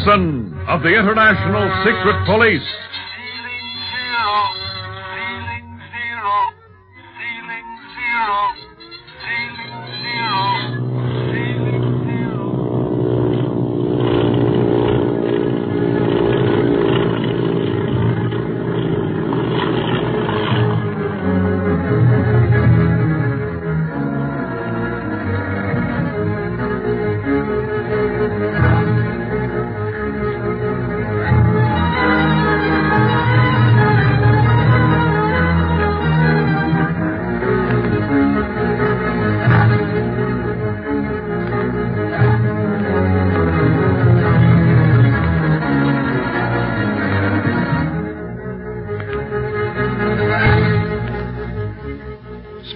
Gibson of the International Secret Police.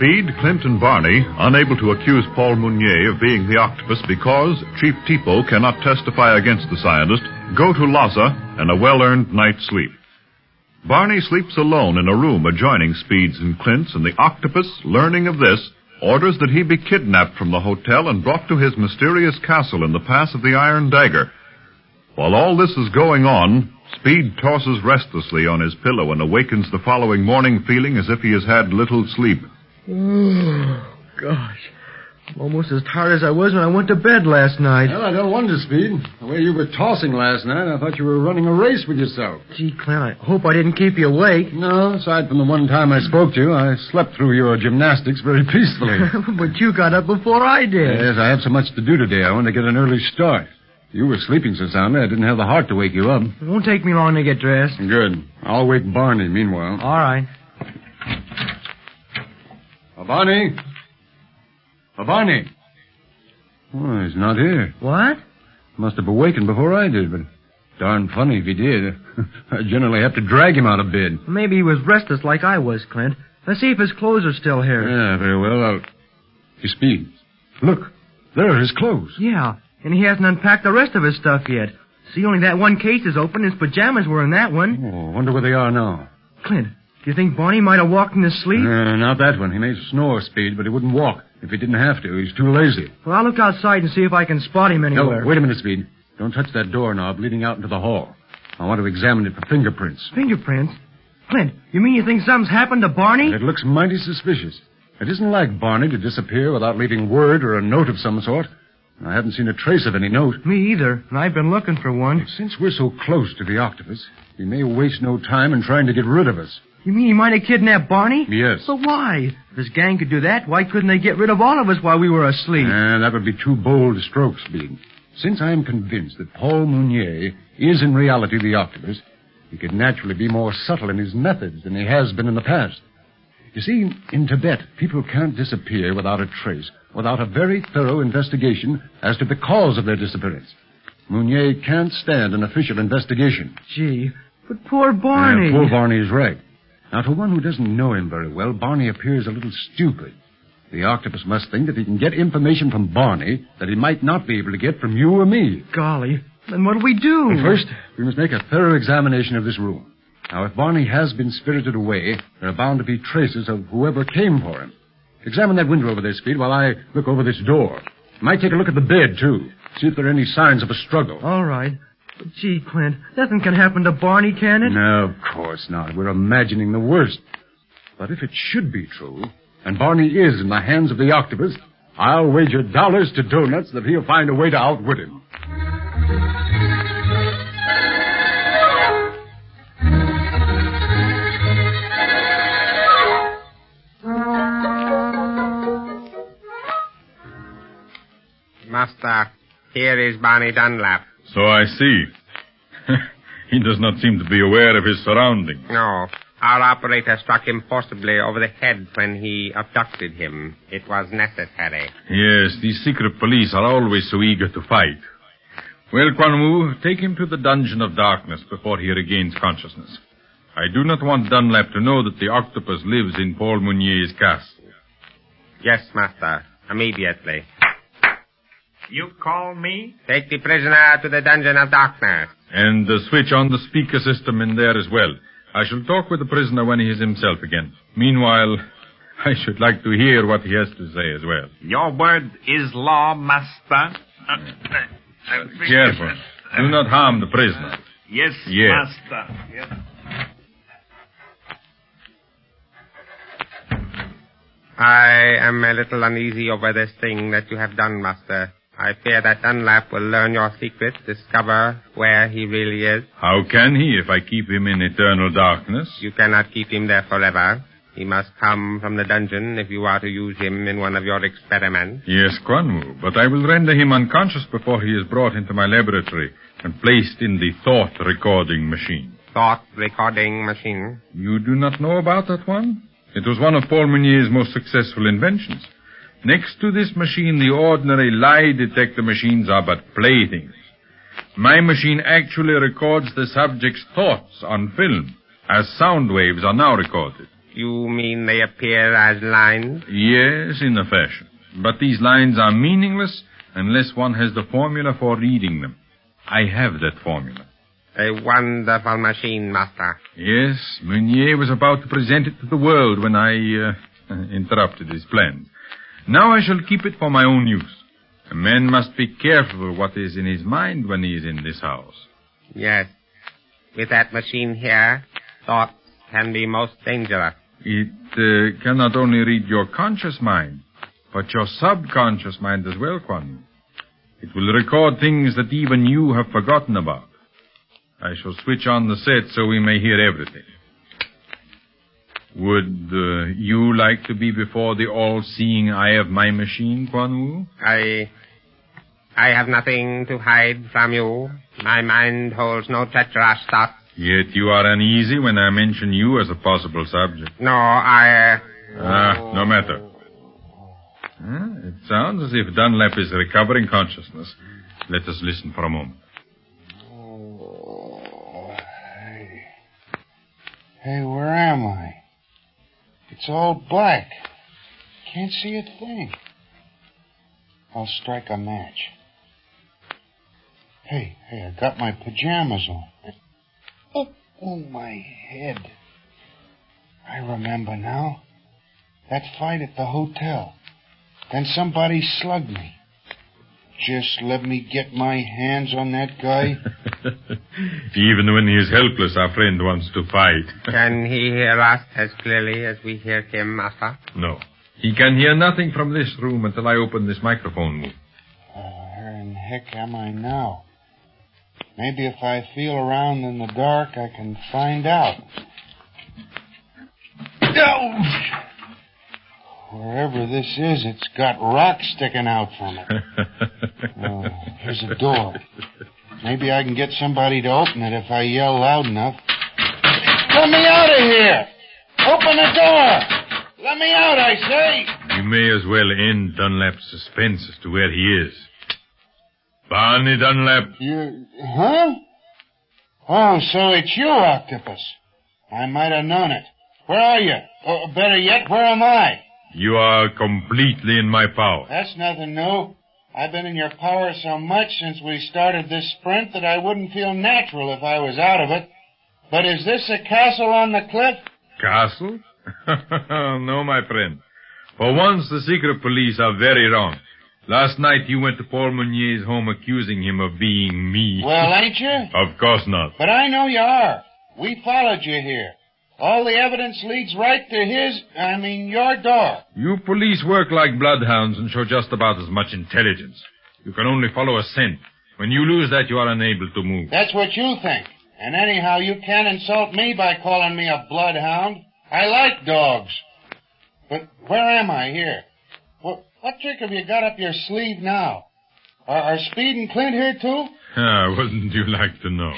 Speed, Clint, and Barney, unable to accuse Paul Mounier of being the octopus because Chief Tipo cannot testify against the scientist, go to Lhasa and a well-earned night's sleep. Barney sleeps alone in a room adjoining Speed's and Clint's, and the octopus, learning of this, orders that he be kidnapped from the hotel and brought to his mysterious castle in the Pass of the Iron Dagger. While all this is going on, Speed tosses restlessly on his pillow and awakens the following morning feeling as if he has had little sleep. Oh, gosh. I'm almost as tired as I was when I went to bed last night. Well, I don't wonder, Speed. The way you were tossing last night, I thought you were running a race with yourself. Gee, Clint, I hope I didn't keep you awake. No, aside from the one time I spoke to you, I slept through your gymnastics very peacefully. but you got up before I did. yes, I have so much to do today. I want to get an early start. You were sleeping so soundly, I didn't have the heart to wake you up. It won't take me long to get dressed. Good. I'll wake Barney meanwhile. All right. Barney? Uh, Oh, he's not here. What? Must have awakened before I did, but darn funny if he did. I generally have to drag him out of bed. Maybe he was restless like I was, Clint. Let's see if his clothes are still here. Yeah, very well. I'll... You speed. Look, there are his clothes. Yeah, and he hasn't unpacked the rest of his stuff yet. See, only that one case is open. His pajamas were in that one. Oh, wonder where they are now. Clint, do you think Barney might have walked in his sleep? Uh, not that one. He may snore, Speed, but he wouldn't walk. If he didn't have to, he's too lazy. Well, I'll look outside and see if I can spot him anywhere. No, wait a minute, Speed. Don't touch that doorknob leading out into the hall. I want to examine it for fingerprints. Fingerprints? Clint, you mean you think something's happened to Barney? It looks mighty suspicious. It isn't like Barney to disappear without leaving word or a note of some sort. I haven't seen a trace of any note. Me either, and I've been looking for one. Since we're so close to the octopus, he may waste no time in trying to get rid of us. You mean he might have kidnapped Barney? Yes. But why? If his gang could do that, why couldn't they get rid of all of us while we were asleep? Uh, that would be too bold a stroke, Speed. Since I am convinced that Paul Mounier is in reality the octopus, he could naturally be more subtle in his methods than he has been in the past. You see, in Tibet, people can't disappear without a trace, without a very thorough investigation as to the cause of their disappearance. Mounier can't stand an official investigation. Gee, but poor Barney. Uh, poor Barney is right. Now, to one who doesn't know him very well, Barney appears a little stupid. The octopus must think that he can get information from Barney that he might not be able to get from you or me. Golly, then what'll we do? But first, we must make a thorough examination of this room. Now, if Barney has been spirited away, there are bound to be traces of whoever came for him. Examine that window over there, Speed, while I look over this door. Might take a look at the bed, too. See if there are any signs of a struggle. All right. But gee, Clint, nothing can happen to Barney, can it? No, of course not. We're imagining the worst. But if it should be true, and Barney is in the hands of the octopus, I'll wager dollars to donuts that he'll find a way to outwit him. Master, here is Barney Dunlap. So I see. he does not seem to be aware of his surroundings. No, our operator struck him forcibly over the head when he abducted him. It was necessary. Yes, these secret police are always so eager to fight. Well, Quan Wu, take him to the dungeon of darkness before he regains consciousness. I do not want Dunlap to know that the octopus lives in Paul Mounier's castle. Yes, Master. Immediately. You call me? Take the prisoner to the dungeon of darkness. And uh, switch on the speaker system in there as well. I shall talk with the prisoner when he is himself again. Meanwhile, I should like to hear what he has to say as well. Your word is law, master. Uh, uh, Careful. Do not harm the prisoner. Yes, Yes. master. Yes. I am a little uneasy over this thing that you have done, Master. I fear that Dunlap will learn your secret, discover where he really is. How can he if I keep him in eternal darkness? You cannot keep him there forever. He must come from the dungeon if you are to use him in one of your experiments. Yes, Quan Wu, but I will render him unconscious before he is brought into my laboratory and placed in the thought recording machine. Thought recording machine. You do not know about that one? It was one of Paul Meunier's most successful inventions. Next to this machine, the ordinary lie detector machines are but playthings. My machine actually records the subject's thoughts on film, as sound waves are now recorded. You mean they appear as lines? Yes, in a fashion. But these lines are meaningless unless one has the formula for reading them. I have that formula. A wonderful machine, Master. Yes, Meunier was about to present it to the world when I uh, interrupted his plans. Now I shall keep it for my own use. A man must be careful what is in his mind when he is in this house. Yes. With that machine here, thoughts can be most dangerous. It uh, cannot only read your conscious mind, but your subconscious mind as well, Quan. It will record things that even you have forgotten about. I shall switch on the set so we may hear everything. Would uh, you like to be before the all-seeing eye of my machine, Quan Wu? I. I have nothing to hide from you. My mind holds no treacherous thoughts. Yet you are uneasy when I mention you as a possible subject. No, I. Uh, Ah, no matter. Huh? It sounds as if Dunlap is recovering consciousness. Let us listen for a moment. Hey. Hey, where am I? It's all black. Can't see a thing. I'll strike a match. Hey, hey, I got my pajamas on. Oh, oh, my head. I remember now. That fight at the hotel. Then somebody slugged me. Just let me get my hands on that guy. Even when he is helpless, our friend wants to fight. can he hear us as clearly as we hear him, Master? no. He can hear nothing from this room until I open this microphone. Uh, where in heck am I now? Maybe if I feel around in the dark, I can find out. Ouch! Wherever this is, it's got rocks sticking out from it. Oh, here's a door. Maybe I can get somebody to open it if I yell loud enough. Let me out of here! Open the door! Let me out, I say! you may as well end Dunlap's suspense as to where he is. Barney Dunlap, You, huh? Oh, so it's you, Octopus. I might have known it. Where are you? Or better yet, where am I? You are completely in my power. That's nothing new. I've been in your power so much since we started this sprint that I wouldn't feel natural if I was out of it. But is this a castle on the cliff? Castle? no, my friend. For once, the secret police are very wrong. Last night you went to Paul Meunier's home accusing him of being me. Well, ain't you? Of course not. But I know you are. We followed you here. All the evidence leads right to his, I mean, your door. You police work like bloodhounds and show just about as much intelligence. You can only follow a scent. When you lose that, you are unable to move. That's what you think. And anyhow, you can't insult me by calling me a bloodhound. I like dogs. But where am I here? What, what trick have you got up your sleeve now? Are, are Speed and Clint here too? Ah, wouldn't you like to know?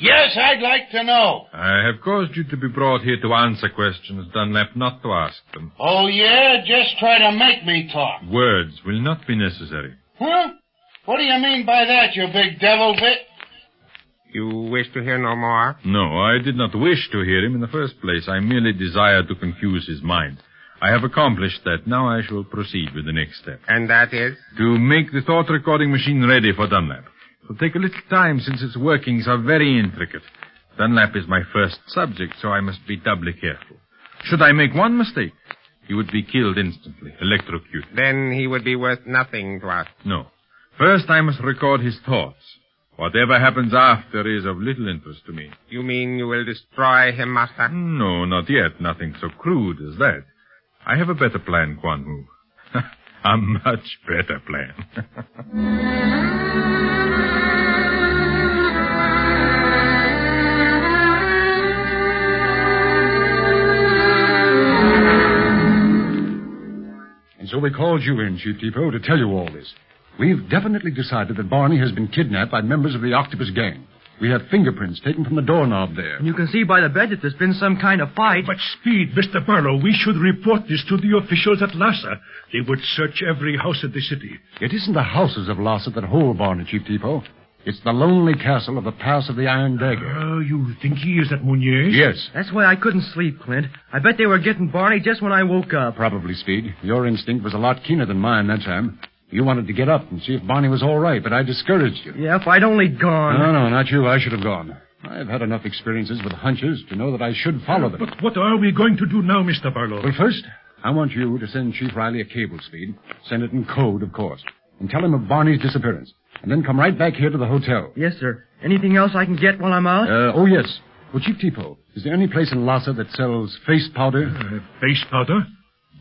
Yes, I'd like to know. I have caused you to be brought here to answer questions, Dunlap, not to ask them. Oh yeah, just try to make me talk. Words will not be necessary. Huh? What do you mean by that, you big devil bit? You wish to hear no more? No, I did not wish to hear him in the first place. I merely desired to confuse his mind. I have accomplished that. Now I shall proceed with the next step. And that is? To make the thought recording machine ready for Dunlap. It will take a little time since its workings are very intricate. Dunlap is my first subject, so I must be doubly careful. Should I make one mistake, he would be killed instantly, electrocuted. Then he would be worth nothing to us. No. First, I must record his thoughts. Whatever happens after is of little interest to me. You mean you will destroy him, Master? No, not yet. Nothing so crude as that. I have a better plan, Quan Wu. a much better plan. And so we called you in, Chief Tipo, to tell you all this. We've definitely decided that Barney has been kidnapped by members of the Octopus Gang. We have fingerprints taken from the doorknob there. And you can see by the bed that there's been some kind of fight. But speed, Mr. Barlow. We should report this to the officials at Lhasa. They would search every house in the city. It isn't the houses of Lhasa that hold Barney, Chief Tipo. It's the lonely castle of the Pass of the Iron Dagger. Oh, you think he is at Mounier's? Yes, That's why I couldn't sleep, Clint. I bet they were getting Barney just when I woke up. probably, Speed. Your instinct was a lot keener than mine that time. You wanted to get up and see if Barney was all right, but I discouraged you. Yeah, if I'd only gone. No, no, not you. I should have gone. I've had enough experiences with hunches to know that I should follow them. But what are we going to do now, Mr. Barlow? Well, first, I want you to send Chief Riley a cable, Speed. Send it in code, of course. And tell him of Barney's disappearance. And then come right back here to the hotel. Yes, sir. Anything else I can get while I'm out? Uh, oh, yes. Well, Chief Tipo, is there any place in Lhasa that sells face powder? Uh, base powder?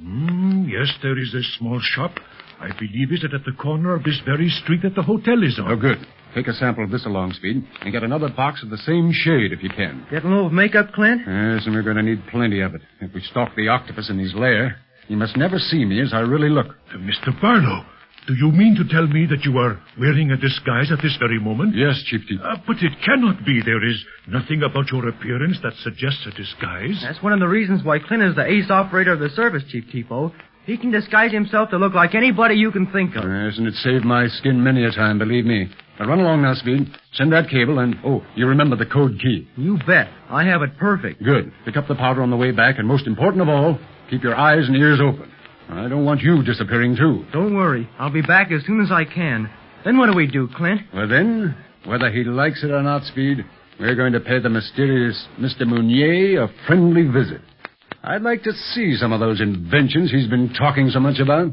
Mm, yes, there is a small shop. I believe is it is at the corner of this very street that the hotel is on. Oh, good. Take a sample of this along, Speed, and get another box of the same shade if you can. Get a little of makeup, Clint? Yes, and we're going to need plenty of it. If we stalk the octopus in his lair, he must never see me as I really look. Uh, Mr. Barlow, do you mean to tell me that you are wearing a disguise at this very moment? Yes, Chief Tipo. Uh, but it cannot be. There is nothing about your appearance that suggests a disguise. That's one of the reasons why Clint is the ace operator of the service, Chief Tipo. He can disguise himself to look like anybody you can think of. Yes, and it saved my skin many a time, believe me. Now run along now, Speed. Send that cable, and, oh, you remember the code key. You bet. I have it perfect. Good. Pick up the powder on the way back, and most important of all, keep your eyes and ears open. I don't want you disappearing, too. Don't worry. I'll be back as soon as I can. Then what do we do, Clint? Well, then, whether he likes it or not, Speed, we're going to pay the mysterious Mr. Mounier a friendly visit. I'd like to see some of those inventions he's been talking so much about.